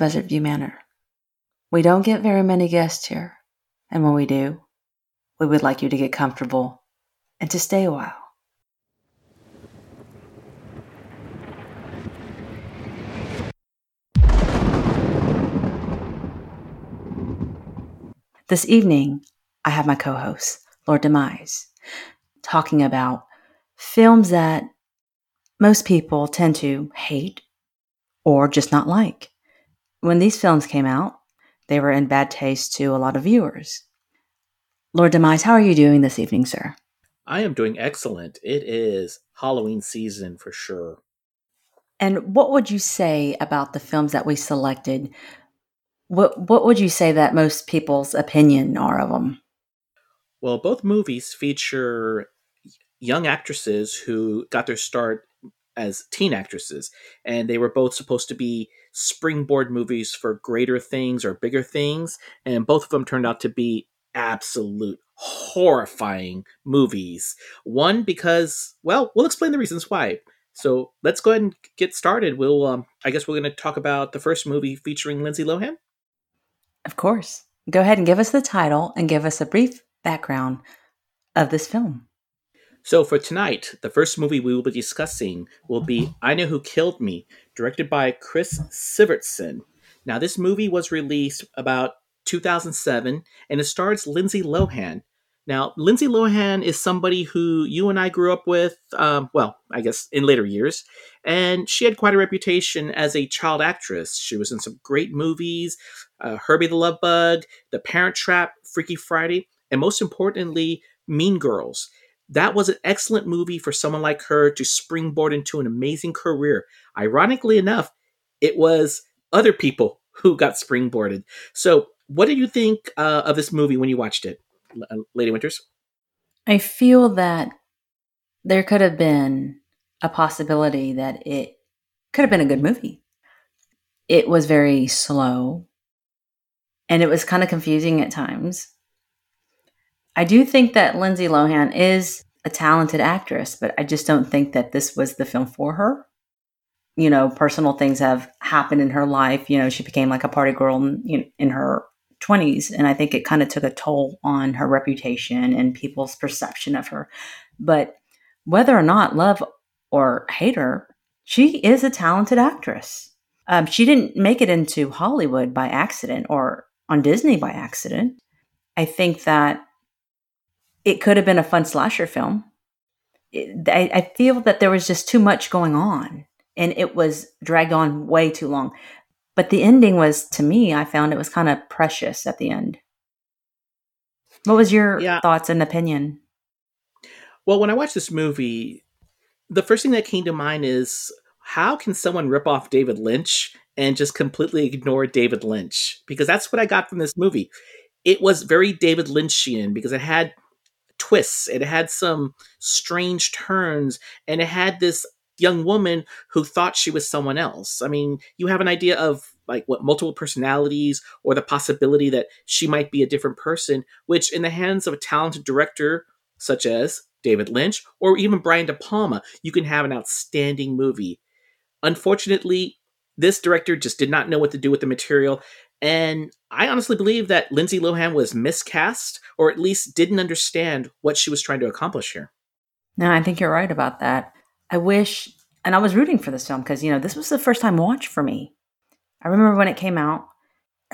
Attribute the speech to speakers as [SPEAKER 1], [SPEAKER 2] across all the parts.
[SPEAKER 1] Buzzard View Manor. We don't get very many guests here, and when we do, we would like you to get comfortable and to stay a while. This evening, I have my co host, Lord Demise, talking about films that most people tend to hate or just not like. When these films came out, they were in bad taste to a lot of viewers. Lord Demise, how are you doing this evening, sir?
[SPEAKER 2] I am doing excellent. It is Halloween season for sure.
[SPEAKER 1] And what would you say about the films that we selected what what would you say that most people's opinion are of them?
[SPEAKER 2] Well, both movies feature young actresses who got their start as teen actresses, and they were both supposed to be springboard movies for greater things or bigger things, and both of them turned out to be absolute horrifying movies. One because, well, we'll explain the reasons why. So let's go ahead and get started. We'll, um, I guess, we're going to talk about the first movie featuring Lindsay Lohan.
[SPEAKER 1] Of course. Go ahead and give us the title and give us a brief background of this film.
[SPEAKER 2] So, for tonight, the first movie we will be discussing will be I Know Who Killed Me, directed by Chris Sivertson. Now, this movie was released about 2007 and it stars Lindsay Lohan. Now, Lindsay Lohan is somebody who you and I grew up with, um, well, I guess in later years, and she had quite a reputation as a child actress. She was in some great movies uh, Herbie the Love Bug, The Parent Trap, Freaky Friday, and most importantly, Mean Girls. That was an excellent movie for someone like her to springboard into an amazing career. Ironically enough, it was other people who got springboarded. So, what did you think uh, of this movie when you watched it? Uh, Lady Winters?
[SPEAKER 1] I feel that there could have been a possibility that it could have been a good movie. It was very slow and it was kind of confusing at times. I do think that Lindsay Lohan is a talented actress, but I just don't think that this was the film for her. You know, personal things have happened in her life. You know, she became like a party girl in, in her 20s and i think it kind of took a toll on her reputation and people's perception of her but whether or not love or hate her she is a talented actress um, she didn't make it into hollywood by accident or on disney by accident i think that it could have been a fun slasher film it, I, I feel that there was just too much going on and it was dragged on way too long but the ending was, to me, I found it was kind of precious at the end. What was your yeah. thoughts and opinion?
[SPEAKER 2] Well, when I watched this movie, the first thing that came to mind is how can someone rip off David Lynch and just completely ignore David Lynch? Because that's what I got from this movie. It was very David Lynchian because it had twists, it had some strange turns, and it had this young woman who thought she was someone else. I mean, you have an idea of like what multiple personalities or the possibility that she might be a different person, which in the hands of a talented director such as David Lynch or even Brian De Palma, you can have an outstanding movie. Unfortunately, this director just did not know what to do with the material. And I honestly believe that Lindsay Lohan was miscast or at least didn't understand what she was trying to accomplish here.
[SPEAKER 1] No, I think you're right about that. I wish, and I was rooting for this film because, you know, this was the first time watch for me. I remember when it came out,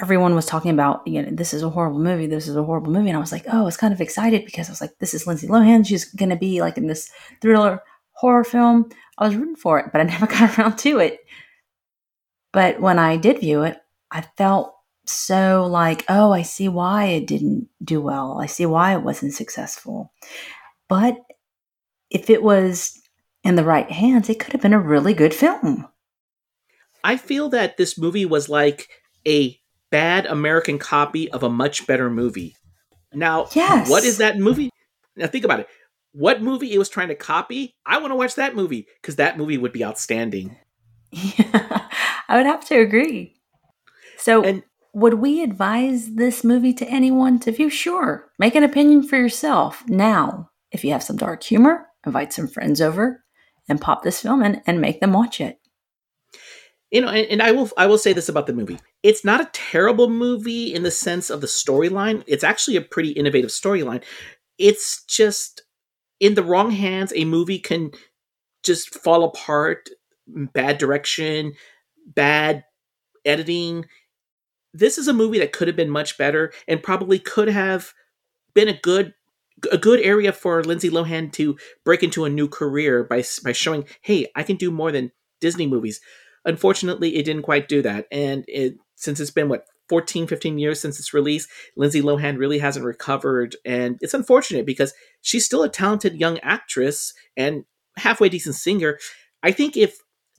[SPEAKER 1] everyone was talking about, you know, this is a horrible movie, this is a horrible movie. And I was like, oh, I was kind of excited because I was like, this is Lindsay Lohan. She's going to be like in this thriller horror film. I was rooting for it, but I never got around to it. But when I did view it, I felt so like, oh, I see why it didn't do well. I see why it wasn't successful. But if it was in the right hands, it could have been a really good film.
[SPEAKER 2] I feel that this movie was like a bad American copy of a much better movie. Now, yes. what is that movie? Now, think about it. What movie it was trying to copy? I want to watch that movie because that movie would be outstanding.
[SPEAKER 1] Yeah, I would have to agree. So, and, would we advise this movie to anyone to view? Sure. Make an opinion for yourself. Now, if you have some dark humor, invite some friends over, and pop this film in and make them watch it.
[SPEAKER 2] you know, and, and, I will I will say this about the movie. It's not a terrible movie in the sense of the storyline. It's actually a pretty innovative storyline. It's just in the wrong hands, a movie can just fall apart, bad direction, bad editing. This is a movie that could have been much better and probably could have been a good a good area for Lindsay Lohan to break into a new career by by showing, "Hey, I can do more than Disney movies." Unfortunately, it didn't quite do that. And it, since it's been, what, 14, 15 years since its release, Lindsay Lohan really hasn't recovered. And it's unfortunate because she's still a talented young actress and halfway decent singer. I think if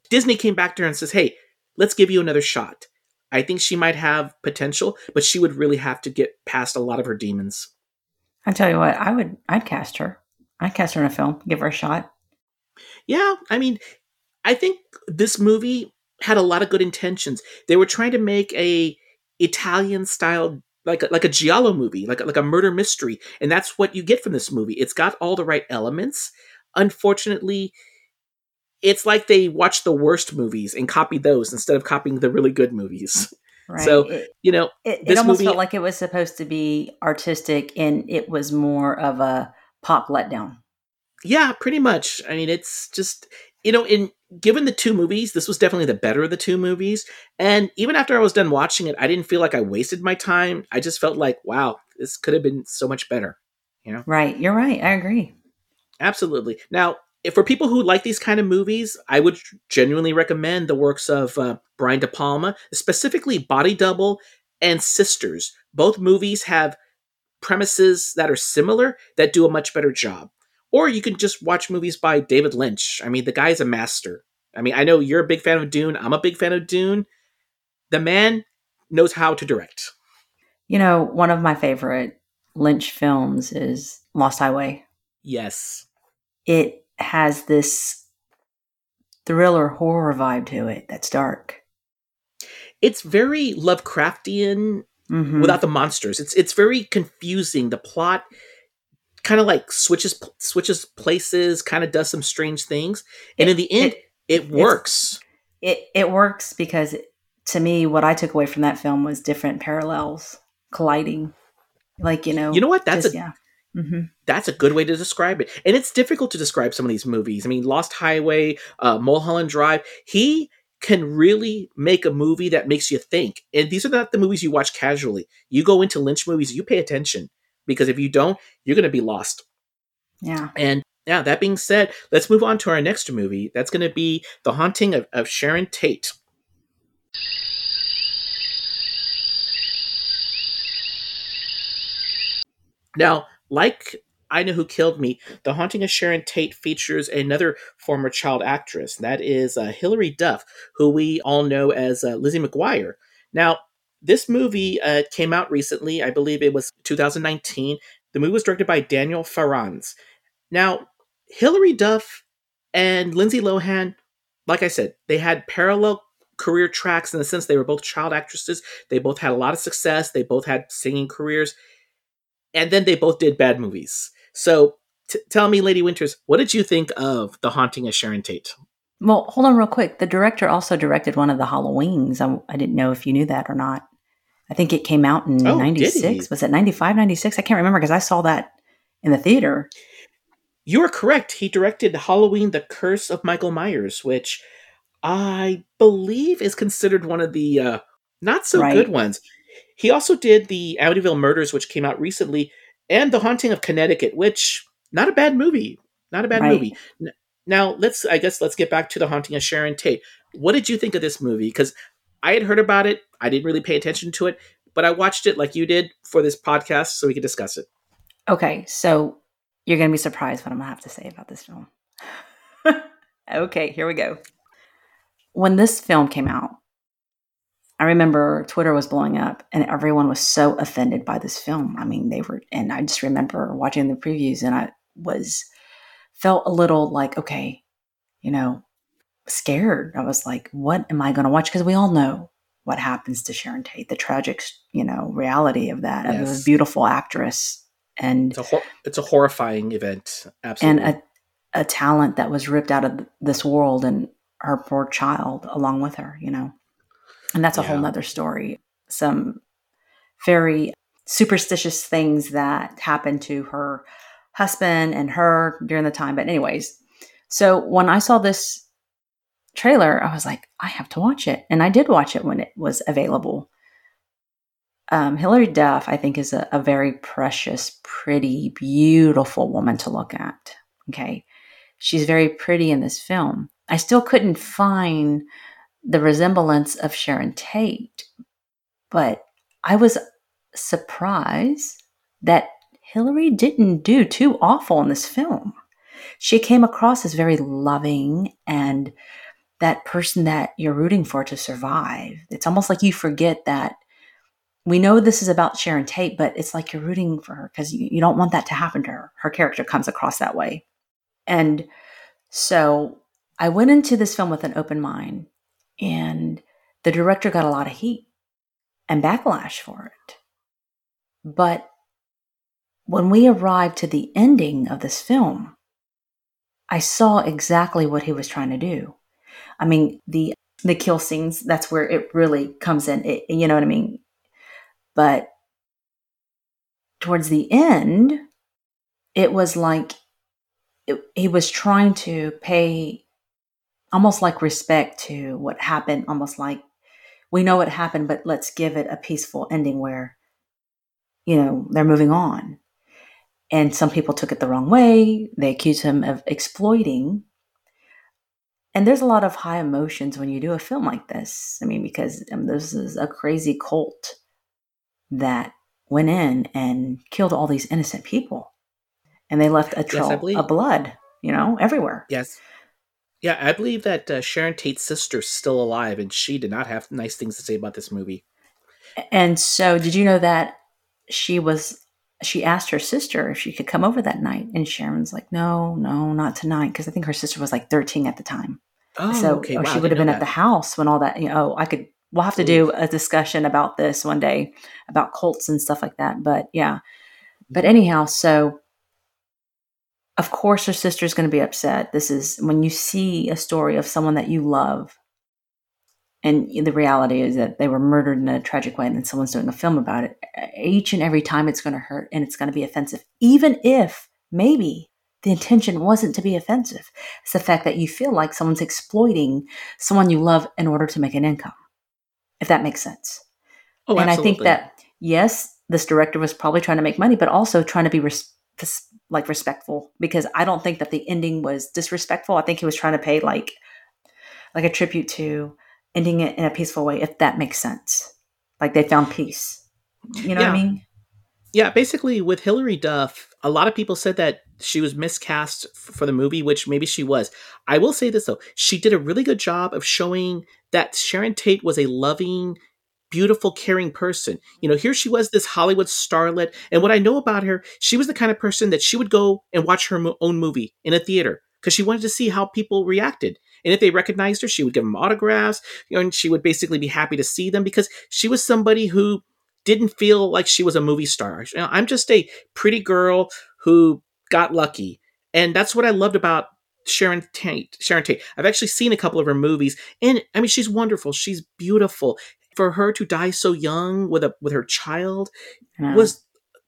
[SPEAKER 2] Disney came back to her and says, hey, let's give you another shot, I think she might have potential, but she would really have to get past a lot of her demons.
[SPEAKER 1] I tell you what, I would, I'd cast her. I'd cast her in a film, give her a shot.
[SPEAKER 2] Yeah, I mean, I think this movie had a lot of good intentions. They were trying to make a Italian style like a, like a giallo movie, like a, like a murder mystery, and that's what you get from this movie. It's got all the right elements. Unfortunately, it's like they watched the worst movies and copied those instead of copying the really good movies. Right. So it, you know,
[SPEAKER 1] it, it almost movie, felt like it was supposed to be artistic, and it was more of a pop letdown.
[SPEAKER 2] Yeah, pretty much. I mean, it's just you know, in given the two movies, this was definitely the better of the two movies. And even after I was done watching it, I didn't feel like I wasted my time. I just felt like, wow, this could have been so much better. You know?
[SPEAKER 1] Right. You're right. I agree.
[SPEAKER 2] Absolutely. Now, for people who like these kind of movies, I would genuinely recommend the works of uh, Brian De Palma, specifically Body Double and Sisters. Both movies have premises that are similar that do a much better job. Or you can just watch movies by David Lynch. I mean, the guy's a master. I mean, I know you're a big fan of Dune. I'm a big fan of Dune. The man knows how to direct.
[SPEAKER 1] You know, one of my favorite Lynch films is Lost Highway.
[SPEAKER 2] Yes.
[SPEAKER 1] It has this thriller horror vibe to it that's dark.
[SPEAKER 2] It's very Lovecraftian mm-hmm. without the monsters. It's it's very confusing. The plot kind of like switches switches places, kind of does some strange things, and it, in the end, it, it works.
[SPEAKER 1] It it works because to me, what I took away from that film was different parallels colliding. Like you know,
[SPEAKER 2] you know what? That's just, a yeah. Mm-hmm. That's a good way to describe it, and it's difficult to describe some of these movies. I mean, Lost Highway, uh, Mulholland Drive. He can really make a movie that makes you think. And these are not the movies you watch casually. You go into Lynch movies, you pay attention because if you don't, you're going to be lost.
[SPEAKER 1] Yeah.
[SPEAKER 2] And now, that being said, let's move on to our next movie. That's going to be The Haunting of, of Sharon Tate. Now, like I Know Who Killed Me, The Haunting of Sharon Tate features another former child actress. That is uh, Hilary Duff, who we all know as uh, Lizzie McGuire. Now, this movie uh, came out recently. I believe it was 2019. The movie was directed by Daniel Farrands. Now, Hilary Duff and Lindsay Lohan, like I said, they had parallel career tracks in the sense they were both child actresses. They both had a lot of success. They both had singing careers. And then they both did bad movies. So t- tell me, Lady Winters, what did you think of The Haunting of Sharon Tate?
[SPEAKER 1] Well, hold on real quick. The director also directed one of the Halloweens. I, I didn't know if you knew that or not. I think it came out in oh, 96. Was it 95, 96? I can't remember because I saw that in the theater.
[SPEAKER 2] You are correct. He directed Halloween The Curse of Michael Myers, which I believe is considered one of the uh, not so right. good ones. He also did the Amityville Murders, which came out recently, and The Haunting of Connecticut, which not a bad movie. Not a bad right. movie. Now let's I guess let's get back to the haunting of Sharon Tate. What did you think of this movie? Because I had heard about it. I didn't really pay attention to it, but I watched it like you did for this podcast so we could discuss it.
[SPEAKER 1] Okay, so you're going to be surprised what I'm going to have to say about this film. okay, here we go. When this film came out, I remember Twitter was blowing up and everyone was so offended by this film. I mean, they were, and I just remember watching the previews and I was felt a little like, okay, you know, scared. I was like, what am I going to watch? Because we all know what happens to Sharon Tate, the tragic, you know, reality of that, yes. of a beautiful actress. And
[SPEAKER 2] it's a, hor- it's a horrifying event. Absolutely.
[SPEAKER 1] And a, a talent that was ripped out of this world. And her poor child along with her, you know. And that's a
[SPEAKER 2] Yeah.
[SPEAKER 1] whole nother story. Some very superstitious things that happened to her husband and her during the time. But, anyways, so when I saw this trailer, I was like, I have to watch it. And I did watch it when it was available. Um, Hilary Duff, I think, is a, a very precious, pretty, beautiful woman to look at. Okay. She's very pretty in this film. I still couldn't find the resemblance of Sharon Tate, but I was surprised that Hilary didn't do too awful in this film. She came across as very loving and that person that you're rooting for to survive. It's almost like you forget that we know this is about Sharon Tate, but it's like you're rooting for her because you, you don't want that to happen to her. Her character comes across that way. And so I went into this film with an open mind, and the director got a lot of heat and backlash for it. But when we arrived to the ending of this film, I saw exactly what he was trying to do. I mean, the the kill scenes, that's where it really comes in. It, you know what I mean? But towards the end, it was like it, he was trying to pay almost like respect to what happened, almost like we know what happened, but let's give it a peaceful ending where, you know, they're moving on. And some people took it the wrong way. They accused him of exploiting. And there's a lot of high emotions when you do a film like this. I mean, because um, this is a crazy cult that went in and killed all these innocent people. And they left a trail
[SPEAKER 2] believe-
[SPEAKER 1] of blood, you know, everywhere.
[SPEAKER 2] Yes. Yeah, I believe that uh, Sharon Tate's sister's still alive, and she did not have nice things to say about this movie.
[SPEAKER 1] And so, did you know that she was? She asked her sister if she could come over that night, and Sharon's like, "No, no, not tonight," because I think her sister was like 13 at the time.
[SPEAKER 2] Oh,
[SPEAKER 1] so,
[SPEAKER 2] okay.
[SPEAKER 1] or
[SPEAKER 2] wow,
[SPEAKER 1] she would have been
[SPEAKER 2] know
[SPEAKER 1] at the house when all that. You know, I could. We'll have to do a discussion about this one day about cults and stuff like that. But yeah, but anyhow, so of course her sister's going to be upset. This is when you see a story of someone that you love, and the reality is that they were murdered in a tragic way, and then someone's doing a film about it. Each and every time, it's going to hurt and it's going to be offensive, even if maybe the intention wasn't to be offensive. It's the fact that you feel like someone's exploiting someone you love in order to make an income, if that makes sense
[SPEAKER 2] Oh,
[SPEAKER 1] and I think that yes, this director was probably trying to make money, but also trying to be res- like respectful because I don't think that the ending was disrespectful. I think he was trying to pay like like a tribute to ending it in a peaceful way, if that makes sense. Like they found peace. You know what I mean?
[SPEAKER 2] Yeah, basically with Hilary Duff, a lot of people said that she was miscast for the movie, which maybe she was. I will say this though, she did a really good job of showing that Sharon Tate was a loving, beautiful, caring person. You know, here she was, this Hollywood starlet, and what I know about her, she was the kind of person that she would go and watch her mo- own movie in a theater because she wanted to see how people reacted. And if they recognized her, she would give them autographs, you know, and she would basically be happy to see them because she was somebody who didn't feel like she was a movie star. You know, I'm just a pretty girl who got lucky. And that's what I loved about Sharon Tate. Sharon Tate. I've actually seen a couple of her movies, and I mean, she's wonderful. She's beautiful. For her to die so young with a with her child
[SPEAKER 1] Yeah.
[SPEAKER 2] was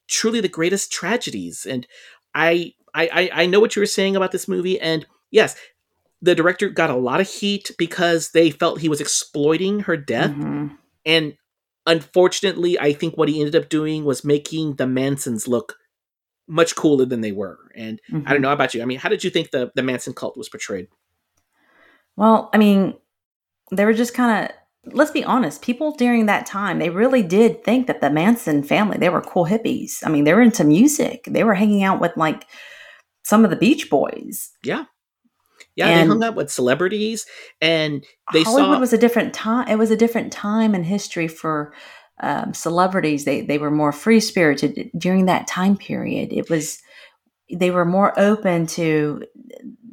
[SPEAKER 2] truly the greatest tragedies. And I, I I I know what you were saying about this movie, and yes, the director got a lot of heat because they felt he was exploiting her death.
[SPEAKER 1] Mhm.
[SPEAKER 2] And unfortunately, I think what he ended up doing was making the Mansons look much cooler than they were. And I
[SPEAKER 1] Mhm.
[SPEAKER 2] don't know about you. I mean, how did you think the, the Manson cult was portrayed?
[SPEAKER 1] Well, I mean, they were just kind of let's be honest, people during that time, they really did think that the Manson family, they were cool hippies. I mean, they were into music. They were hanging out with like some of the Beach Boys.
[SPEAKER 2] Yeah. Yeah,
[SPEAKER 1] And-
[SPEAKER 2] they hung out with celebrities and they
[SPEAKER 1] Hollywood
[SPEAKER 2] saw
[SPEAKER 1] was a different time. It was a different time in history for um, celebrities. They they were more free spirited during that time period. It was they were more open to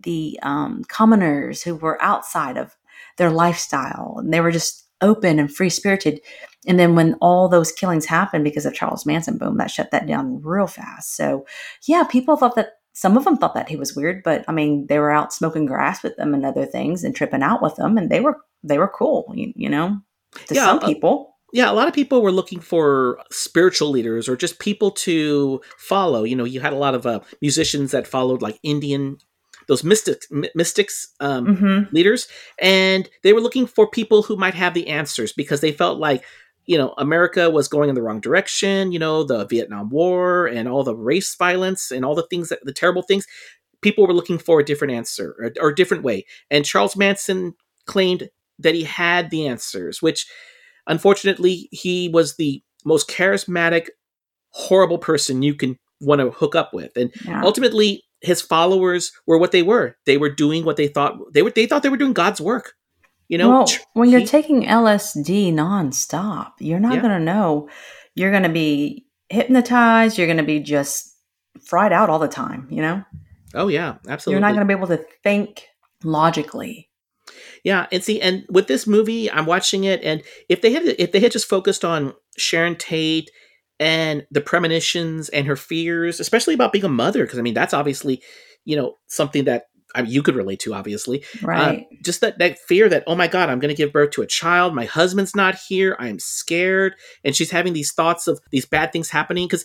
[SPEAKER 1] the um, commoners who were outside of their lifestyle, and they were just open and free spirited. And then when all those killings happened because of Charles Manson, boom, that shut that down real fast. So yeah, people thought that some of them thought that he was weird, but I mean, they were out smoking grass with them and other things and tripping out with them, and they were they were cool, you, you know, to
[SPEAKER 2] Yeah,
[SPEAKER 1] some
[SPEAKER 2] uh,
[SPEAKER 1] people.
[SPEAKER 2] yeah, a lot of people were looking for spiritual leaders or just people to follow. You know, you had a lot of uh, musicians that followed like Indian, those mystics, my- mystics um,
[SPEAKER 1] hmm
[SPEAKER 2] leaders, and they were looking for people who might have the answers because they felt like, you know, America was going in the wrong direction. You know, the Vietnam War and all the race violence and all the things that the terrible things. People were looking for a different answer or, or a different way, and Charles Manson claimed that he had the answers, which unfortunately he was the most charismatic horrible person you can want to hook up with and
[SPEAKER 1] Yeah.
[SPEAKER 2] ultimately his followers were what they were they were doing what they thought they were they thought they were doing god's work you know
[SPEAKER 1] well, when you're
[SPEAKER 2] he-
[SPEAKER 1] taking LSD nonstop, you're not
[SPEAKER 2] Yeah.
[SPEAKER 1] going to know. You're going to be hypnotized. You're going to be just fried out all the time. You know,
[SPEAKER 2] oh yeah absolutely
[SPEAKER 1] you're not going to be able to think logically.
[SPEAKER 2] Yeah, and see, and with this movie, I'm watching it, and if they had if they had just focused on Sharon Tate and the premonitions and her fears, especially about being a mother, because I mean that's obviously, you know, something that I mean, you could relate to, obviously.
[SPEAKER 1] Right.
[SPEAKER 2] Uh, just that that fear that oh my god, I'm going to give birth to a child. My husband's not here. I'm scared, and she's having these thoughts of these bad things happening because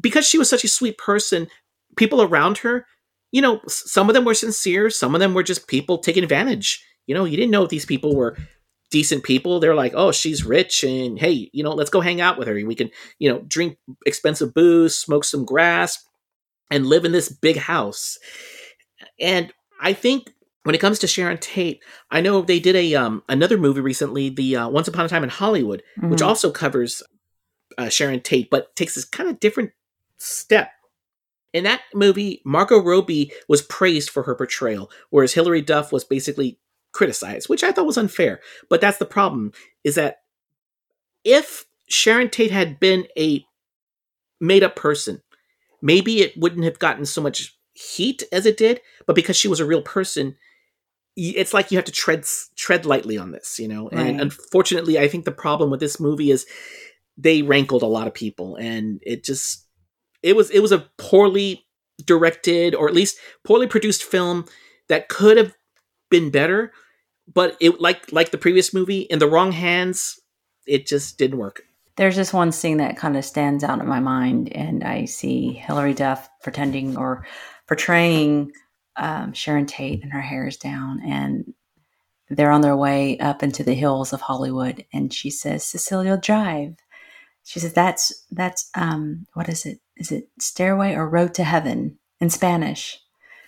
[SPEAKER 2] because she was such a sweet person. People around her, you know, some of them were sincere. Some of them were just people taking advantage. You know, you didn't know if these people were decent people. They're like, oh, she's rich, and hey, you know, let's go hang out with her. We can, you know, drink expensive booze, smoke some grass, and live in this big house. And I think when it comes to Sharon Tate, I know they did a um another movie recently, the uh, Once Upon a Time in Hollywood, which
[SPEAKER 1] Mhm.
[SPEAKER 2] also covers uh, Sharon Tate, but takes this kind of different step. In that movie, Margot Robbie was praised for her portrayal, whereas Hilary Duff was basically criticized, which I thought was unfair. But that's the problem: is that if Sharon Tate had been a made-up person, maybe it wouldn't have gotten so much heat as it did. But because she was a real person, it's like you have to tread tread lightly on this, you know. And unfortunately, I think the problem with this movie is they rankled a lot of people, and it just it was it was a poorly directed or at least poorly produced film that could have been better, but it like like the previous movie in the wrong hands, it just didn't work.
[SPEAKER 1] There's just one scene that kind of stands out in my mind, and I see Hilary Duff pretending or portraying um, Sharon Tate, and her hair is down, and they're on their way up into the hills of Hollywood, and she says, "Cielo Drive." She says, "That's that's um, what is it? Is it Stairway or Road to Heaven in Spanish?"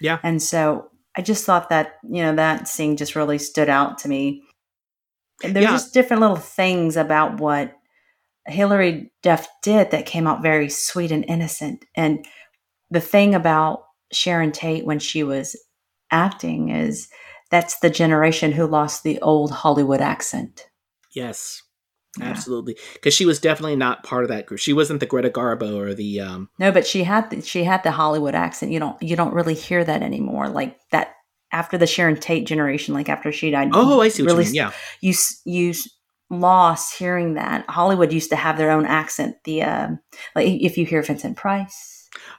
[SPEAKER 2] Yeah.
[SPEAKER 1] And so I just thought that you know that scene just really stood out to me. And there's
[SPEAKER 2] Yeah.
[SPEAKER 1] just different little things about what Hilary Duff did that came out very sweet and innocent. And the thing about Sharon Tate when she was acting is that's the generation who lost the old Hollywood accent.
[SPEAKER 2] Yes.
[SPEAKER 1] Yeah.
[SPEAKER 2] Absolutely, because she was definitely not part of that group. She wasn't the Greta Garbo or the um,
[SPEAKER 1] No, but she had the, she had the Hollywood accent. You don't you don't really hear that anymore. Like that after the Sharon Tate generation, like after she died.
[SPEAKER 2] Oh, I see what
[SPEAKER 1] really
[SPEAKER 2] you. Yeah,
[SPEAKER 1] you you lost hearing that Hollywood used to have their own accent. The um, like if you hear Vincent Price,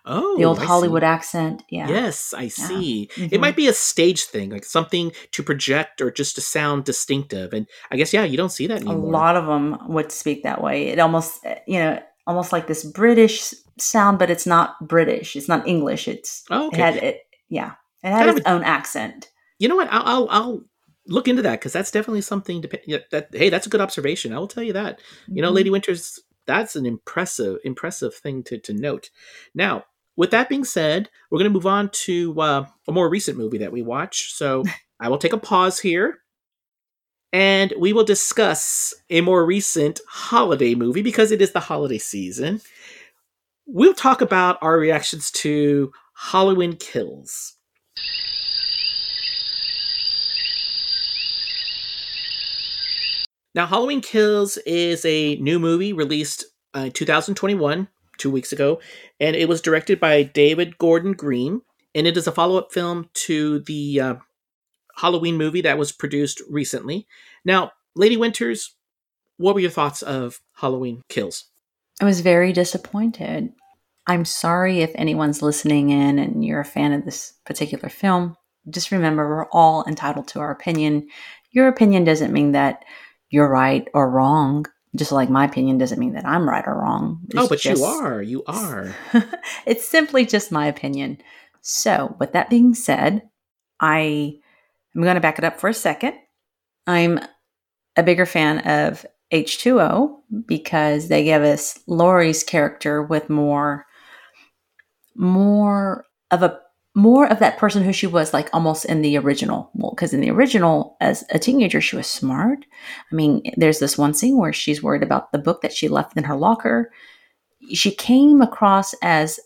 [SPEAKER 2] oh,
[SPEAKER 1] the old. Hollywood accent, yeah,
[SPEAKER 2] Yes, I see.
[SPEAKER 1] Mhm.
[SPEAKER 2] It might be a stage thing, like something to project or just to sound distinctive. And I guess yeah, you don't see that
[SPEAKER 1] a lot of them would speak that way. It almost uh, you know almost like this British sound, but it's not British. It's not English. It's
[SPEAKER 2] Oh,
[SPEAKER 1] it
[SPEAKER 2] okay.
[SPEAKER 1] had it yeah. It had
[SPEAKER 2] Kind
[SPEAKER 1] its own accent.
[SPEAKER 2] you know what? I'll I'll, I'll look into that because that's definitely something to that. Hey, that's a good observation. I will tell you that. You know,
[SPEAKER 1] Mhm.
[SPEAKER 2] Lady Winters, that's an impressive, impressive thing to, to note. Now, with that being said, we're going to move on to uh, a more recent movie that we watch. So I will take a pause here and we will discuss a more recent holiday movie because it is the holiday season. We'll talk about our reactions to Halloween Kills. Now, Halloween Kills is a new movie released uh, 2021, two weeks ago, and it was directed by David Gordon Green, and it is a follow-up film to the uh, Halloween movie that was produced recently. Now, Lady Winters, what were your thoughts of Halloween Kills?
[SPEAKER 1] I was very disappointed. I'm sorry if anyone's listening in and you're a fan of this particular film. Just remember, we're all entitled to our opinion. Your opinion doesn't mean that you're right or wrong. Just like my opinion doesn't mean that I'm right or wrong.
[SPEAKER 2] It's oh, but just, you are. You are.
[SPEAKER 1] it's simply just my opinion. So, with that being said, I am going to back it up for a second. I'm a bigger fan of H2O because they give us Laurie's character with more more of a more of that person who she was like almost in the original. Well because in the original as a teenager she was smart. I mean there's this one scene where she's worried about the book that she left in her locker. She came across as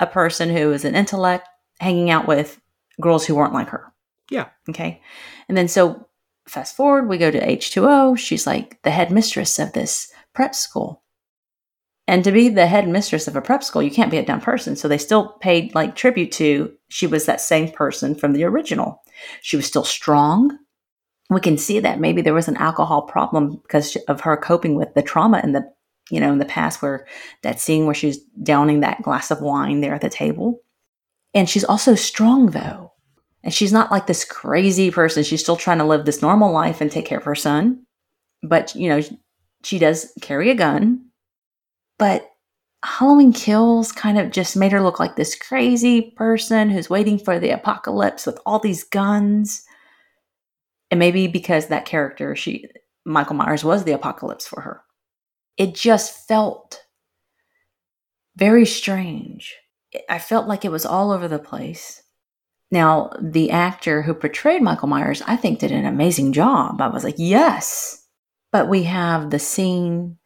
[SPEAKER 1] a person who is an intellect hanging out with girls who weren't like her.
[SPEAKER 2] Yeah.
[SPEAKER 1] Okay? And then so fast forward we go to h2o she's like the headmistress of this prep school and to be the head mistress of a prep school, you can't be a dumb person. So they still paid like tribute to she was that same person from the original. She was still strong. We can see that maybe there was an alcohol problem because of her coping with the trauma in the you know in the past where that scene where she's downing that glass of wine there at the table. And she's also strong though. And she's not like this crazy person. She's still trying to live this normal life and take care of her son. But, you know, she does carry a gun but Halloween Kills kind of just made her look like this crazy person who's waiting for the apocalypse with all these guns. And maybe because that character, she Michael Myers was the apocalypse for her. It just felt very strange. I felt like it was all over the place. Now, the actor who portrayed Michael Myers, I think, did an amazing job. I was like, yes. But we have the scene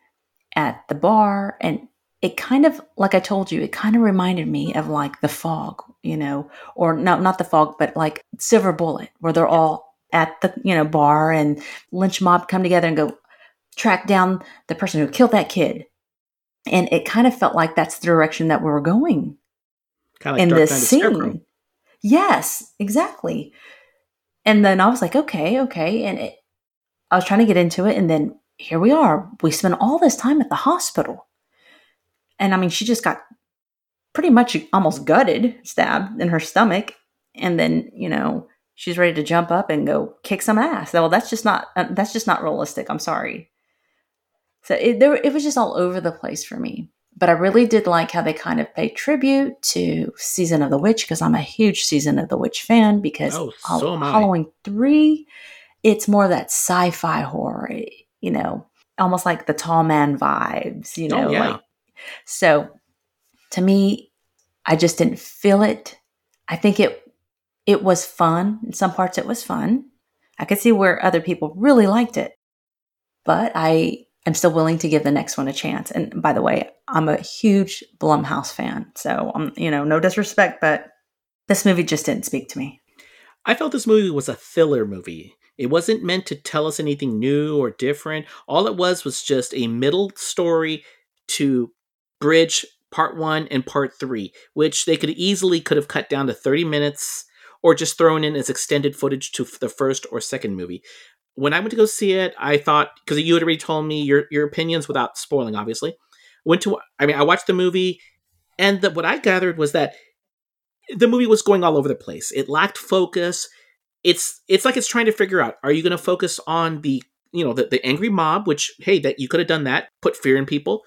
[SPEAKER 1] at the bar and it kind of like I told you, it kind of reminded me of like the fog, you know, or not not the fog, but like Silver Bullet, where they're all at the you know bar and lynch mob come together and go track down the person who killed that kid. And it kind of felt like that's the direction that we were going
[SPEAKER 2] kind of like in Dark this scene.
[SPEAKER 1] Yes, exactly. And then I was like, okay, okay, and it, I was trying to get into it, and then here we are. We spent all this time at the hospital. And I mean, she just got pretty much almost gutted, stabbed in her stomach. And then, you know, she's ready to jump up and go kick some ass. Well, that's just not, uh, that's just not realistic. I'm sorry. So it, there, it was just all over the place for me. But I really did like how they kind of paid tribute to Season of the Witch because I'm a huge Season of the Witch fan because
[SPEAKER 2] oh, so
[SPEAKER 1] Halloween 3, it's more that sci fi horror you know, almost like the tall man vibes, you oh, know,
[SPEAKER 2] oh, yeah.
[SPEAKER 1] like so to me, I just didn't feel it. I think it it was fun. In some parts it was fun. I could see where other people really liked it. But I am still willing to give the next one a chance. And by the way, I'm a huge Blumhouse fan. So, I'm, you know, no disrespect, but this movie just didn't speak to me.
[SPEAKER 2] I felt this movie was a filler movie. It wasn't meant to tell us anything new or different. All it was was just a middle story to bridge part one and part three, which they could easily could have cut down to 30 minutes or just thrown in as extended footage to the first or second movie. When I went to go see it, I thought because you had already told me your your opinions without spoiling, obviously. Went to I mean I watched the movie, and the, what I gathered was that the movie was going all over the place. It lacked focus it's it's like it's trying to figure out are you going to focus on the you know the, the angry mob which hey that you could have done that put fear in people.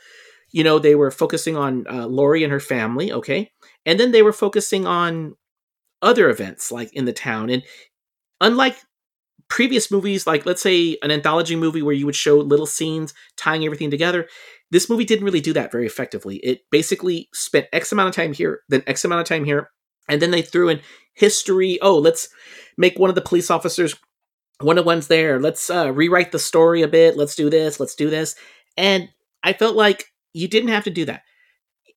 [SPEAKER 2] You know they were focusing on uh, Laurie and her family okay? And then they were focusing on other events like in the town. And unlike previous movies like let's say an anthology movie where you would show little scenes tying everything together this movie didn't really do that very effectively. It basically spent x amount of time here then x amount of time here and then they threw in history oh let's make one of the police officers one of ones there. Let's uh, rewrite the story a bit. Let's do this. Let's do this. And I felt like you didn't have to do that.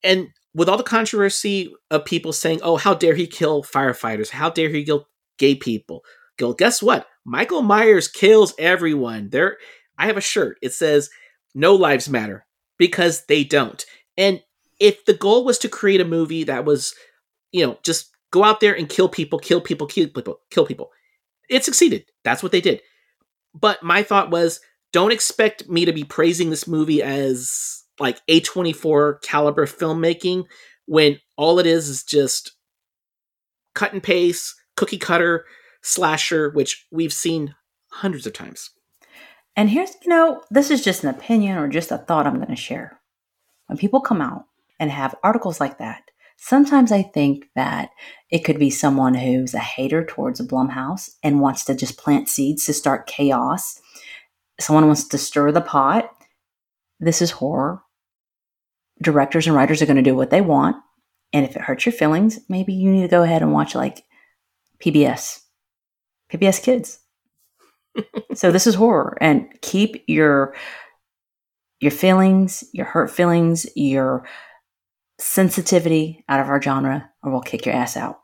[SPEAKER 2] And with all the controversy of people saying, "Oh, how dare he kill firefighters? How dare he kill gay people?" Guess what? Michael Myers kills everyone. There, I have a shirt. It says, "No lives matter," because they don't. And if the goal was to create a movie that was, you know, just Go out there and kill people, kill people, kill people, kill people. It succeeded. That's what they did. But my thought was don't expect me to be praising this movie as like A24 caliber filmmaking when all it is is just cut and paste, cookie cutter, slasher, which we've seen hundreds of times.
[SPEAKER 1] And here's, you know, this is just an opinion or just a thought I'm going to share. When people come out and have articles like that, sometimes I think that it could be someone who's a hater towards a Blumhouse and wants to just plant seeds to start chaos. Someone wants to stir the pot. This is horror. Directors and writers are going to do what they want. And if it hurts your feelings, maybe you need to go ahead and watch like PBS, PBS Kids. so this is horror, and keep your your feelings, your hurt feelings, your sensitivity out of our genre, or we'll kick your ass out.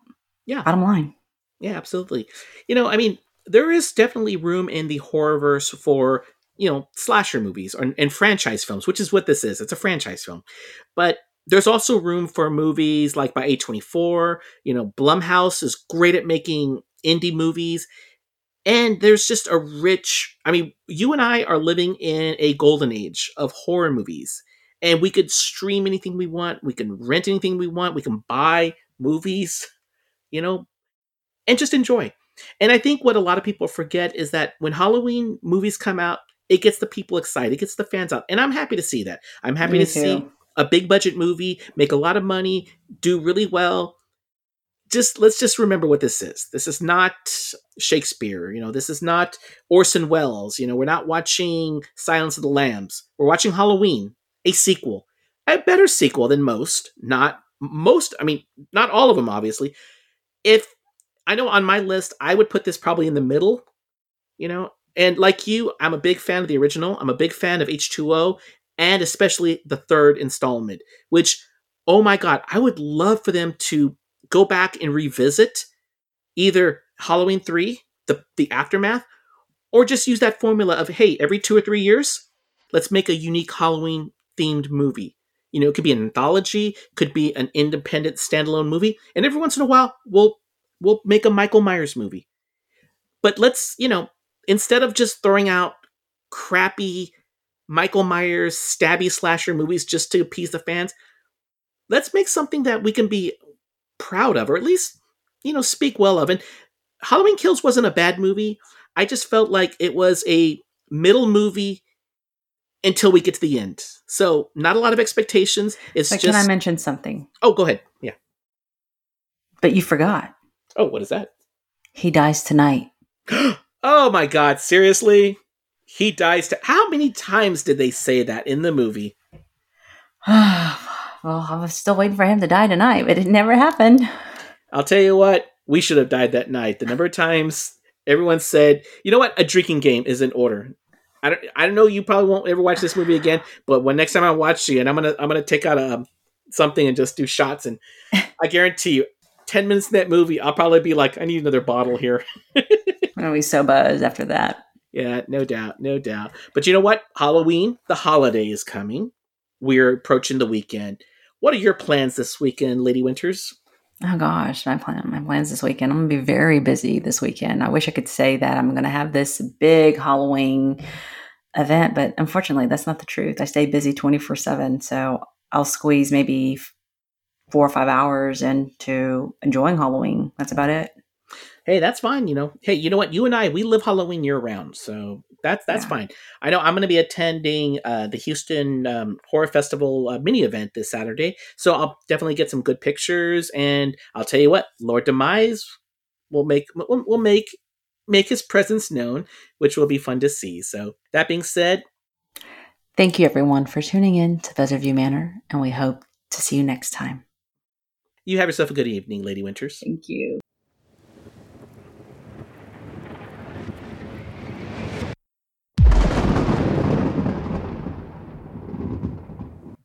[SPEAKER 2] Yeah.
[SPEAKER 1] Bottom line.
[SPEAKER 2] Yeah, absolutely. You know, I mean, there is definitely room in the horrorverse for you know slasher movies or, and franchise films, which is what this is. It's a franchise film, but there's also room for movies like by A24. You know, Blumhouse is great at making indie movies. And there's just a rich, I mean, you and I are living in a golden age of horror movies. And we could stream anything we want. We can rent anything we want. We can buy movies, you know, and just enjoy. And I think what a lot of people forget is that when Halloween movies come out, it gets the people excited, it gets the fans out. And I'm happy to see that. I'm happy Me to too. see a big budget movie, make a lot of money, do really well. Just let's just remember what this is. This is not Shakespeare, you know, this is not Orson Welles, you know, we're not watching Silence of the Lambs. We're watching Halloween, a sequel. A better sequel than most, not most, I mean, not all of them obviously. If I know on my list, I would put this probably in the middle, you know, and like you, I'm a big fan of the original. I'm a big fan of H2O and especially the third installment, which, oh my God, I would love for them to go back and revisit either Halloween 3, the, the aftermath, or just use that formula of, hey, every two or three years, let's make a unique Halloween themed movie. You know, it could be an anthology, could be an independent standalone movie, and every once in a while, we'll we'll make a Michael Myers movie. But let's, you know, instead of just throwing out crappy Michael Myers stabby slasher movies just to appease the fans. Let's make something that we can be proud of, or at least, you know, speak well of. And Halloween Kills wasn't a bad movie. I just felt like it was a middle movie until we get to the end. So not a lot of expectations. It's but just.
[SPEAKER 1] Can I mention something?
[SPEAKER 2] Oh, go ahead. Yeah.
[SPEAKER 1] But you forgot.
[SPEAKER 2] Oh, what is that?
[SPEAKER 1] He dies tonight.
[SPEAKER 2] oh my god! Seriously? he dies to how many times did they say that in the movie
[SPEAKER 1] well i was still waiting for him to die tonight but it never happened
[SPEAKER 2] i'll tell you what we should have died that night the number of times everyone said you know what a drinking game is in order i don't i don't know you probably won't ever watch this movie again but when next time i watch you and i'm gonna i'm gonna take out a something and just do shots and i guarantee you 10 minutes in that movie i'll probably be like i need another bottle here
[SPEAKER 1] i'm gonna be so buzzed after that
[SPEAKER 2] yeah, no doubt, no doubt. But you know what? Halloween, the holiday is coming. We're approaching the weekend. What are your plans this weekend, Lady Winters?
[SPEAKER 1] Oh gosh, my plan, my plans this weekend. I'm gonna be very busy this weekend. I wish I could say that I'm gonna have this big Halloween event, but unfortunately, that's not the truth. I stay busy 24 seven, so I'll squeeze maybe four or five hours into enjoying Halloween. That's about it
[SPEAKER 2] hey, that's fine. You know, hey, you know what? You and I, we live Halloween year round, so that's that's yeah. fine. I know I'm going to be attending uh, the Houston um, Horror Festival uh, mini event this Saturday, so I'll definitely get some good pictures. And I'll tell you what, Lord Demise will make will, will make make his presence known, which will be fun to see. So that being said.
[SPEAKER 1] Thank you, everyone, for tuning in to Buzzardview Manor, and we hope to see you next time.
[SPEAKER 2] You have yourself a good evening, Lady Winters.
[SPEAKER 1] Thank you.